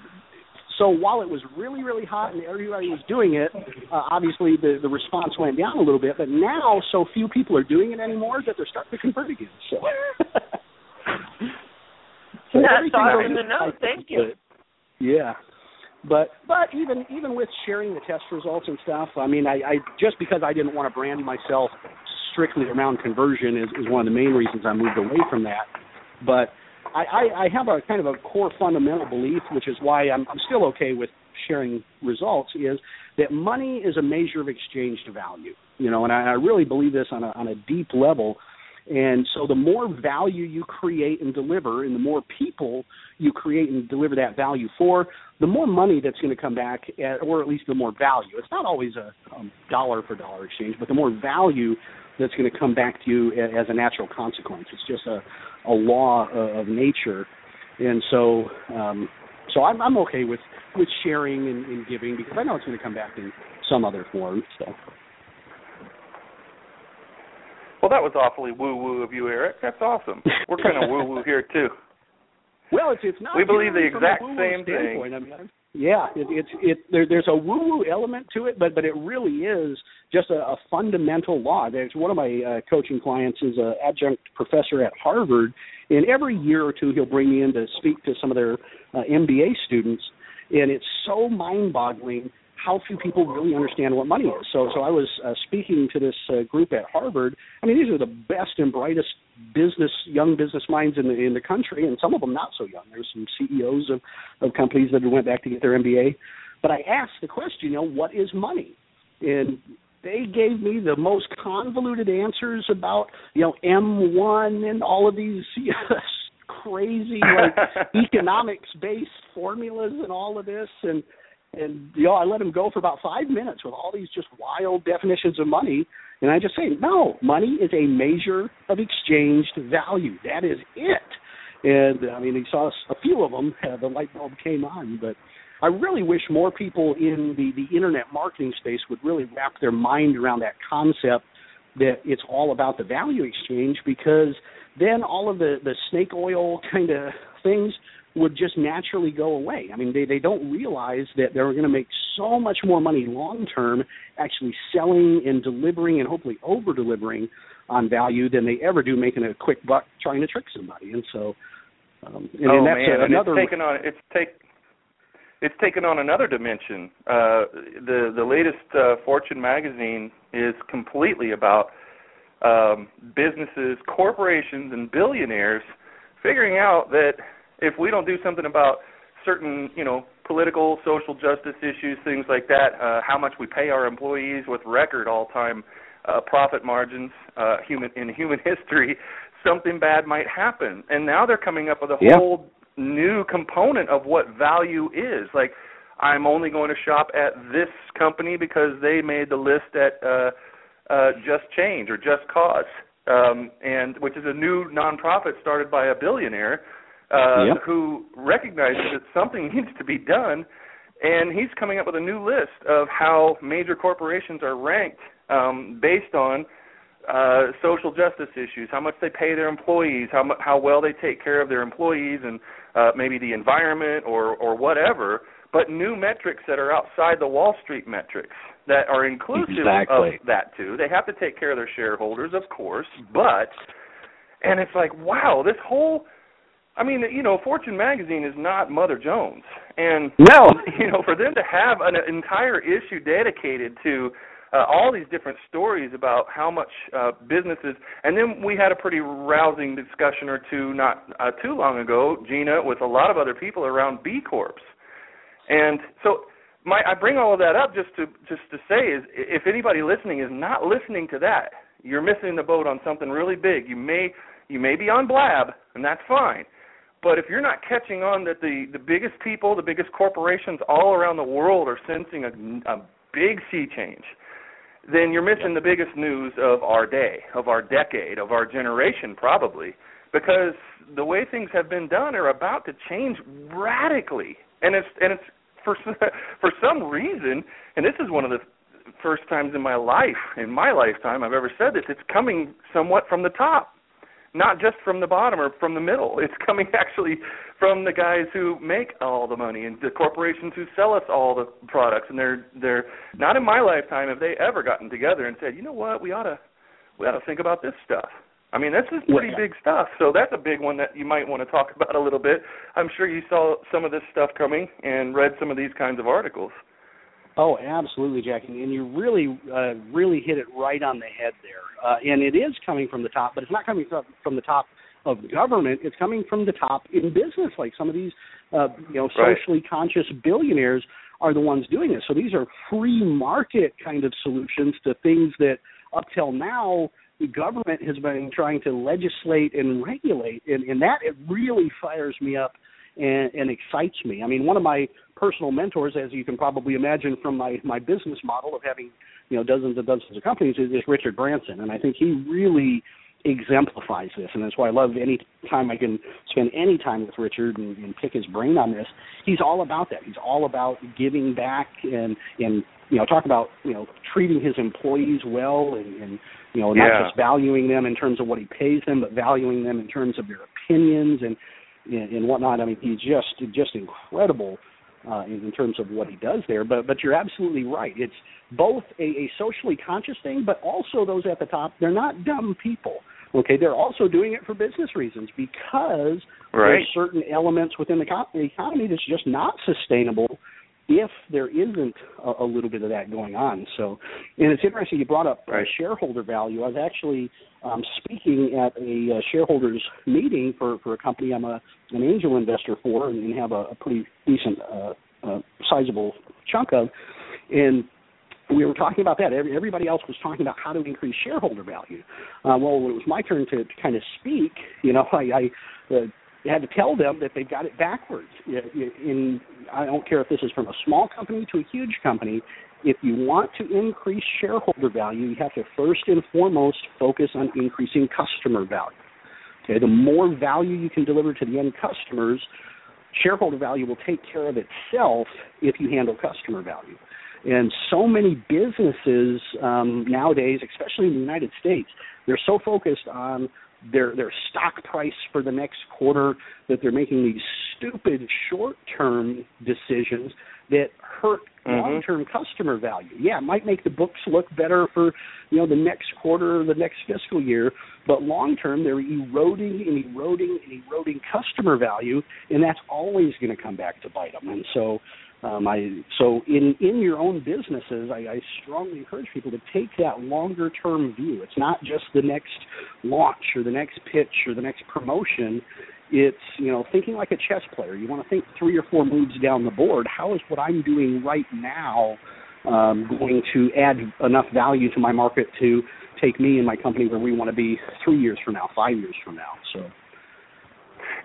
so while it was really really hot and everybody was doing it, uh, obviously the the response went down a little bit. But now so few people are doing it anymore that they're starting to convert again. So. so That's awesome to know. Thank you. Yeah. But but even even with sharing the test results and stuff, I mean, I, I just because I didn't want to brand myself strictly around conversion is, is one of the main reasons I moved away from that. But I, I, I have a kind of a core fundamental belief, which is why I'm, I'm still okay with sharing results, is that money is a measure of exchange exchanged value. You know, and I, I really believe this on a on a deep level and so the more value you create and deliver, and the more people you create and deliver that value for, the more money that's going to come back, at, or at least the more value. It's not always a um, dollar for dollar exchange, but the more value that's going to come back to you as a natural consequence. It's just a, a law of nature. And so, um, so I'm, I'm okay with, with sharing and, and giving because I know it's going to come back in some other form. So. Well, that was awfully woo woo of you, Eric. That's awesome. We're kind of woo woo here too. Well, it's it's not. We believe the exact same thing. I mean, yeah, it, it's it. There, there's a woo woo element to it, but but it really is just a, a fundamental law. There's one of my uh, coaching clients is an adjunct professor at Harvard, and every year or two he'll bring me in to speak to some of their uh, MBA students, and it's so mind boggling how few people really understand what money is. So, so I was uh, speaking to this uh, group at Harvard. I mean, these are the best and brightest business, young business minds in the in the country, and some of them not so young. There's some CEOs of of companies that went back to get their MBA. But I asked the question, you know, what is money? And they gave me the most convoluted answers about, you know, M1 and all of these crazy like economics based formulas and all of this and and you know I let him go for about five minutes with all these just wild definitions of money, and I just say, no, money is a measure of exchanged value. That is it. And I mean, he saw a few of them. Uh, the light bulb came on, but I really wish more people in the the internet marketing space would really wrap their mind around that concept that it's all about the value exchange because then all of the the snake oil kind of things would just naturally go away. I mean, they they don't realize that they're going to make so much more money long term actually selling and delivering and hopefully over delivering on value than they ever do making a quick buck trying to trick somebody. And so, um, and, oh and that's man, another. And it's taken on it's take it's taken on another dimension. Uh, the the latest uh, Fortune magazine is completely about um, businesses, corporations, and billionaires figuring out that if we don't do something about certain, you know, political, social justice issues, things like that, uh, how much we pay our employees with record all-time uh, profit margins uh, human in human history, something bad might happen. And now they're coming up with a yeah. whole new component of what value is. Like I'm only going to shop at this company because they made the list at uh, uh, Just Change or Just Cause, um, and which is a new nonprofit started by a billionaire uh, Yep. who recognizes that something needs to be done, and he's coming up with a new list of how major corporations are ranked um, based on uh, social justice issues, how much they pay their employees, how mu- how well they take care of their employees, and uh, maybe the environment or or whatever. But new metrics that are outside the Wall Street metrics that are inclusive Exactly. of that too. They have to take care of their shareholders, of course, but and it's like wow, this whole I mean, you know, Fortune magazine is not Mother Jones, and No. you know, for them to have an entire issue dedicated to uh, all these different stories about how much uh, businesses, and then we had a pretty rousing discussion or two not uh, too long ago, Gina, with a lot of other people around B Corps, and so my I bring all of that up just to just to say is if anybody listening is not listening to that, you're missing the boat on something really big. You may you may be on blab, and that's fine. But if you're not catching on that the the biggest people, the biggest corporations all around the world are sensing a, a big sea change, then you're missing the biggest news of our day, of our decade, of our generation, probably, because the way things have been done are about to change radically, and it's and it's for for some reason, and this is one of the first times in my life, in my lifetime, I've ever said this. It's coming somewhat from the top not just from the bottom or from the middle. It's coming actually from the guys who make all the money and the corporations who sell us all the products. And they're they're not in my lifetime have they ever gotten together and said, you know what, we ought to we ought to think about this stuff. I mean, this is pretty Yeah. big stuff. So that's a big one that you might want to talk about a little bit. I'm sure you saw some of this stuff coming and read some of these kinds of articles. Oh, absolutely, Jackie, and you really, uh, really hit it right on the head there. Uh, and it is coming from the top, but it's not coming from, from the top of government. It's coming from the top in business. Like some of these, uh, you know, Right. socially conscious billionaires are the ones doing this. So these are free market kind of solutions to things that up till now the government has been trying to legislate and regulate, and, and that it really fires me up and, and excites me. I mean, one of my personal mentors, as you can probably imagine from my my business model of having you know dozens and dozens of companies, is, is Richard Branson, and I think he really exemplifies this, and that's why I love any time I can spend any time with Richard and, and pick his brain on this. He's all about that. He's all about giving back and and you know talk about you know treating his employees well and, and you know not Yeah. just valuing them in terms of what he pays them, but valuing them in terms of their opinions and and, and whatnot. I mean, he's just just incredible uh, in, in terms of what he does there. But but you're absolutely right. It's both a, a socially conscious thing, but also those at the top. They're not dumb people. Okay, they're also doing it for business reasons because Right. there's certain elements within the, co- the economy that's just not sustainable if there isn't a, a little bit of that going on. So, and it's interesting you brought up uh, Right. shareholder value. I was actually um, speaking at a uh, shareholders meeting for for a company I'm a an angel investor for and, and have a, a pretty decent uh, uh, sizable chunk of, and we were talking about that. Every, everybody else was talking about how to increase shareholder value. Uh, well, when it was my turn to, to kind of speak, you know, I, I uh, had to tell them that they've got it backwards. In I don't care if this is from a small company to a huge company. If you want to increase shareholder value, you have to first and foremost focus on increasing customer value. Okay, the more value you can deliver to the end customers, shareholder value will take care of itself if you handle customer value. And so many businesses um, nowadays, especially in the United States, they're so focused on their their stock price for the next quarter that they're making these stupid short term decisions that hurt Mhm. long term customer value. Yeah, it might make the books look better for you know the next quarter or the next fiscal year, but long term they're eroding and eroding and eroding customer value, and that's always going to come back to bite them. And so um, I so in in your own businesses, I, I strongly encourage people to take that longer term view. It's not just the next launch or the next pitch or the next promotion. It's you know thinking like a chess player. You want to think three or four moves down the board. How is what I'm doing right now um, going to add enough value to my market to take me and my company where we want to be three years from now, five years from now? So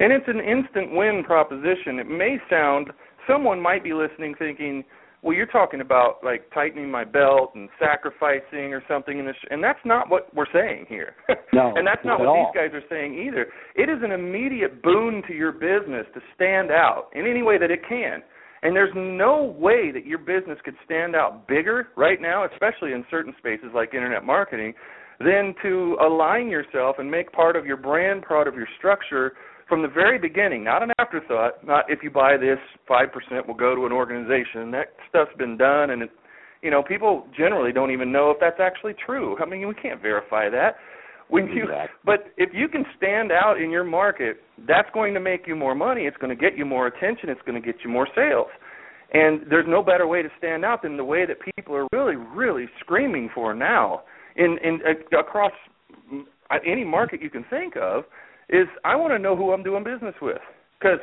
And it's an instant win proposition. It may sound someone might be listening thinking, well, you're talking about like tightening my belt and sacrificing or something in this, and that's not what we're saying here. No, and that's not, not what all. these guys are saying either. It is an immediate boon to your business to stand out in any way that it can. And there's no way that your business could stand out bigger right now, especially in certain spaces like internet marketing, than to align yourself and make part of your brand, part of your structure from the very beginning, not an afterthought, not if you buy this, 5% will go to an organization. That stuff's been done and it you know, people generally don't even know if that's actually true. I mean, we can't verify that. When you Exactly. but if you can stand out in your market, that's going to make you more money, it's going to get you more attention, it's going to get you more sales. And there's no better way to stand out than the way that people are really really screaming for now in in across any market you can think of is I want to know who I'm doing business with because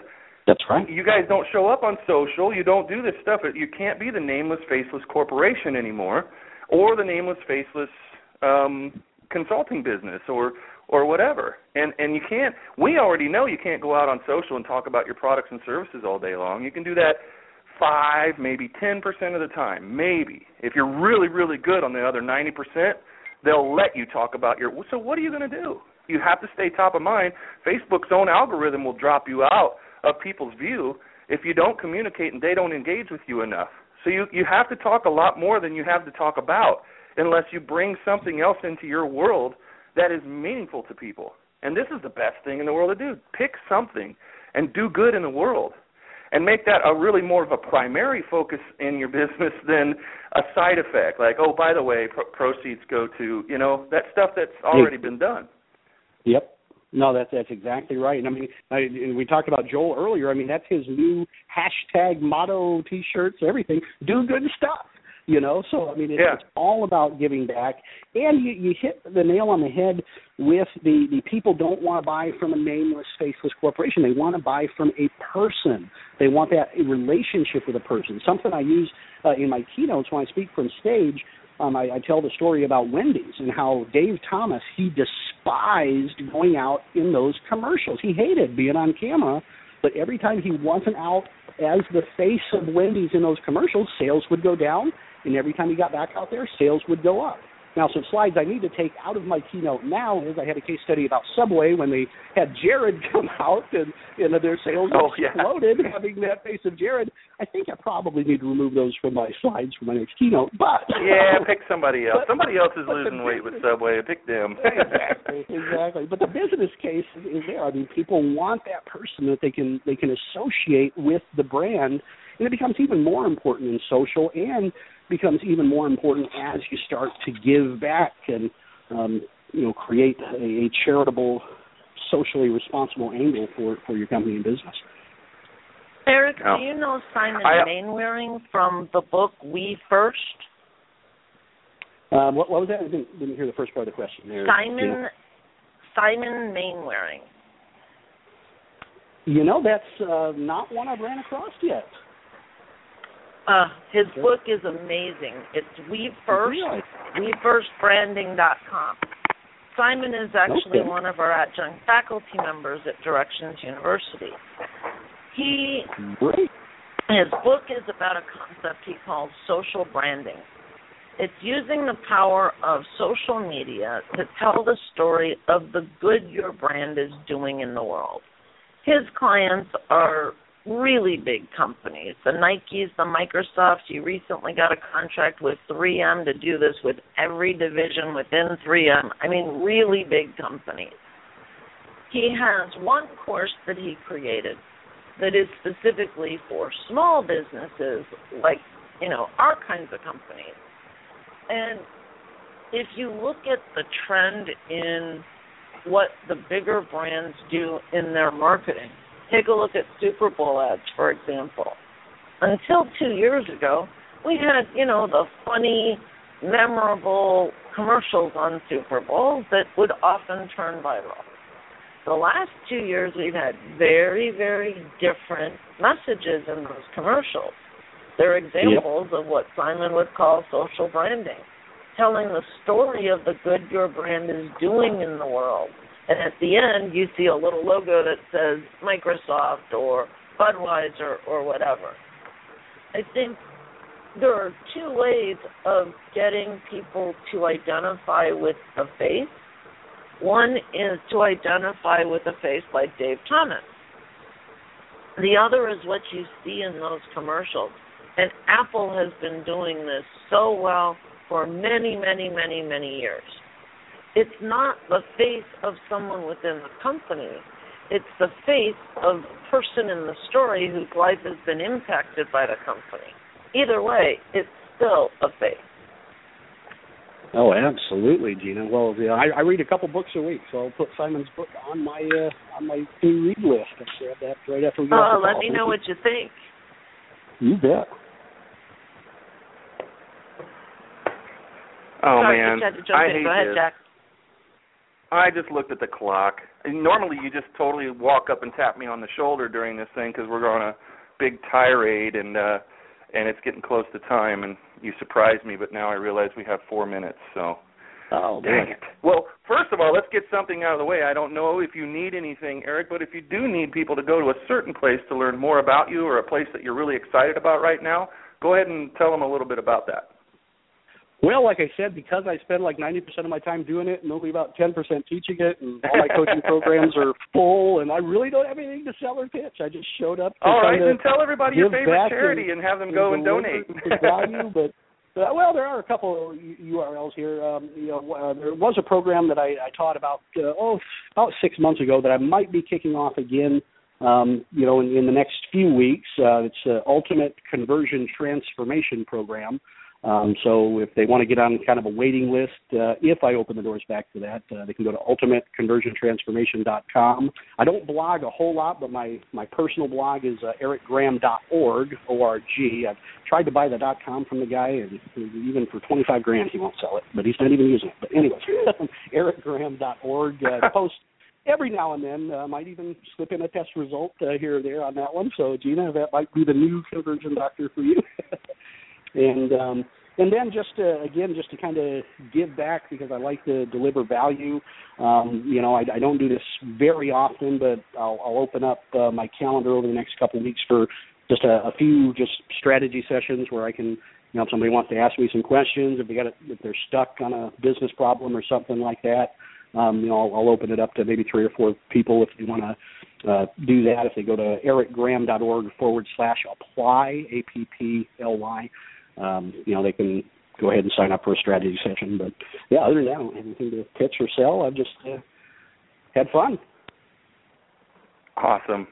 That's right. you guys don't show up on social, you don't do this stuff. You can't be the nameless, faceless corporation anymore, or the nameless, faceless um, consulting business, or or whatever. And and you can't. We already know you can't go out on social and talk about your products and services all day long. You can do that five, maybe ten percent of the time, maybe. If you're really, really good on the other ninety percent, they'll let you talk about your. So what are you going to do? You have to stay top of mind. Facebook's own algorithm will drop you out of people's view if you don't communicate and they don't engage with you enough. So you you have to talk a lot more than you have to talk about unless you bring something else into your world that is meaningful to people. And this is the best thing in the world to do. Pick something and do good in the world. And make that a really more of a primary focus in your business than a side effect. Like, oh, by the way, pro- proceeds go to, you know, that stuff that's already been done. Yep. No, that's that's exactly right. And I mean, I, and we talked about Joel earlier. I mean, that's his new hashtag motto, T-shirts, everything. Do good stuff. You know, so I mean, it's, Yeah. it's all about giving back. And you you hit the nail on the head with the the people don't want to buy from a nameless, faceless corporation. They want to buy from a person. They want that relationship with a person. Something I use uh, in my keynotes when I speak from stage um, I, I tell the story about Wendy's and how Dave Thomas he despised going out in those commercials. He hated being on camera, but every time he wasn't out as the face of Wendy's in those commercials, sales would go down, and every time he got back out there, sales would go up. Now, some slides I need to take out of my keynote now is I had a case study about Subway when they had Jared come out and, and their sales Oh, yeah. having that face of Jared. I think I probably need to remove those from my slides for my next keynote. But Yeah, pick somebody else. But- Somebody else is losing weight with Subway. Pick them. exactly, exactly. But the business case is, is there. I mean, people want that person that they can they can associate with the brand, and it becomes even more important in social, and becomes even more important as you start to give back and um, you know create a, a charitable, socially responsible angle for for your company and business. Eric, do you know Simon I- Mainwaring from the book We First? Um, what, what was that? I didn't, didn't hear the first part of the question. There, Simon Gina. Simon Mainwaring. You know, that's uh, not one I've ran across yet. Uh, his Okay. book is amazing. It's We First? WeFirstBranding.com. Simon is actually Okay. one of our adjunct faculty members at Directions University. He Great. his book is about a concept he calls social branding. It's using the power of social media to tell the story of the good your brand is doing in the world. His clients are really big companies the Nikes, the Microsofts. He recently got a contract with 3M to do this with every division within 3M. I mean, really big companies. He has one course that he created that is specifically for small businesses like you know our kinds of companies and if you look at the trend in what the bigger brands do in their marketing take a look at super bowl ads for example. Until two years ago we had you know the funny memorable commercials on super bowls that would often turn viral. The last two years we've had very, very different messages in those commercials. They're examples of what Simon would call social branding, telling the story of the good your brand is doing in the world, And at the end, you see a little logo that says Microsoft or Budweiser or whatever. I think there are two ways of getting people to identify with a face. One is to identify with a face like Dave Thomas. The other is what you see in those commercials. And Apple has been doing this so well for many, many, many, many years. It's not the face of someone within the company. It's the face of the person in the story whose life has been impacted by the company. Either way, it's still a face. Oh, absolutely, Gina. Well, yeah, I, I read a couple books a week, so I'll put Simon's book on my uh, on my to read list. I'll share that right after we get Oh, let me know what you think. You bet. Oh Sorry, man, just had to jump I in. hate Go ahead, this. Jack. I just looked at the clock. And normally, you just totally walk up and tap me on the shoulder during this thing because we're on a big tirade and uh and it's getting close to time. And you surprised me, but now I realize we have four minutes. So Oh, dang it. Well, first of all, let's get something out of the way. I don't know if you need anything, Eric, but if you do need people to go to a certain place to learn more about you or a place that you're really excited about right now, go ahead and tell them a little bit about that. Well, like I said, because I spend like 90% of my time doing it and only about 10% teaching it, and all my coaching programs are full, and I really don't have anything to sell or pitch. I just showed up. To All right, then tell everybody your favorite charity and, have them go and deliver donate. the value, but uh, well, there are a couple of URLs here. Um, you know, uh, there was a program that I, I taught about uh, oh about six months ago that I might be kicking off again. Um, you know, in, in the next few weeks. Uh, it's uh, Ultimate Conversion Transformation Program. Um, so if they want to get on kind of a waiting list, uh, if I open the doors back to that, uh, they can go to ultimateconversiontransformation.com. I don't blog a whole lot, but my, my personal blog is uh, ericgraham.org, O-R-G. I've tried to buy the dot .com from the guy, and even for 25 grand he won't sell it, but he's not even using it. But anyways, ericgraham.org. Uh, post every now and then. Uh, might even slip in a test result uh, here or there on that one. So Gina, that might be the new conversion doctor for you. and um, and then just to, again, just to kind of give back because I like to deliver value. Um, you know, I, I don't do this very often, but I'll, I'll open up uh, my calendar over the next couple of weeks for just a, a few just strategy sessions where I can, you know, if somebody wants to ask me some questions, if they got, a, if they're stuck on a business problem or something like that, um, you know, I'll, I'll open it up to maybe three or four people if they want to uh, do that. If they go to ericgraham.org forward slash apply, A P P L Y, um, you know, they can go ahead and sign up for a strategy session. But yeah, other than that, I don't have anything to pitch or sell. I've just uh, had fun. Awesome.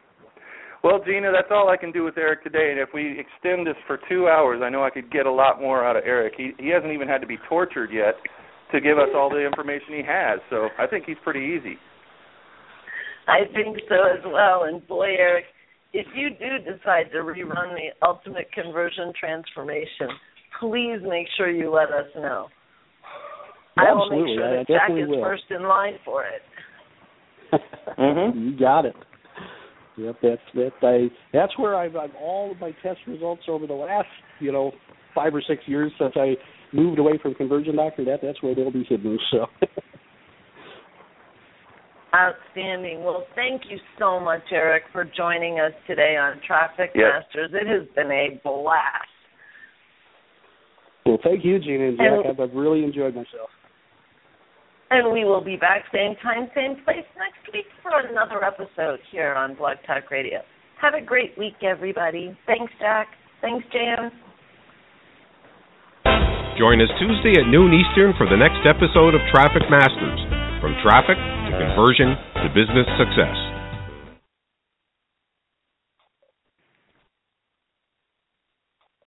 Well, Gina, that's all I can do with Eric today. And if we extend this for two hours, I know I could get a lot more out of Eric. He he hasn't even had to be tortured yet to give us all the information he has. So I think he's pretty easy. I think so as well. And boy, Eric, if you do decide to rerun the ultimate conversion transformation, please make sure you let us know. I will Absolutely. make sure that Jack is will. first in line for it. mm-hmm. You got it. Yep, that's that. I that's where I've, I've all of my test results over the last you know five or six years since I moved away from conversion doctor. That that's where they'll be hidden. So. Outstanding. Well, thank you so much, Eric, for joining us today on Traffic Yes. Masters. It has been a blast. Well, thank you, Gina and Jack. And- I've, I've really enjoyed myself. And we will be back same time, same place next week for another episode here on Blog Talk Radio. Have a great week, everybody. Thanks, Jack. Thanks, Jan. Join us Tuesday at noon Eastern for the next episode of Traffic Masters From Traffic to Conversion to Business Success.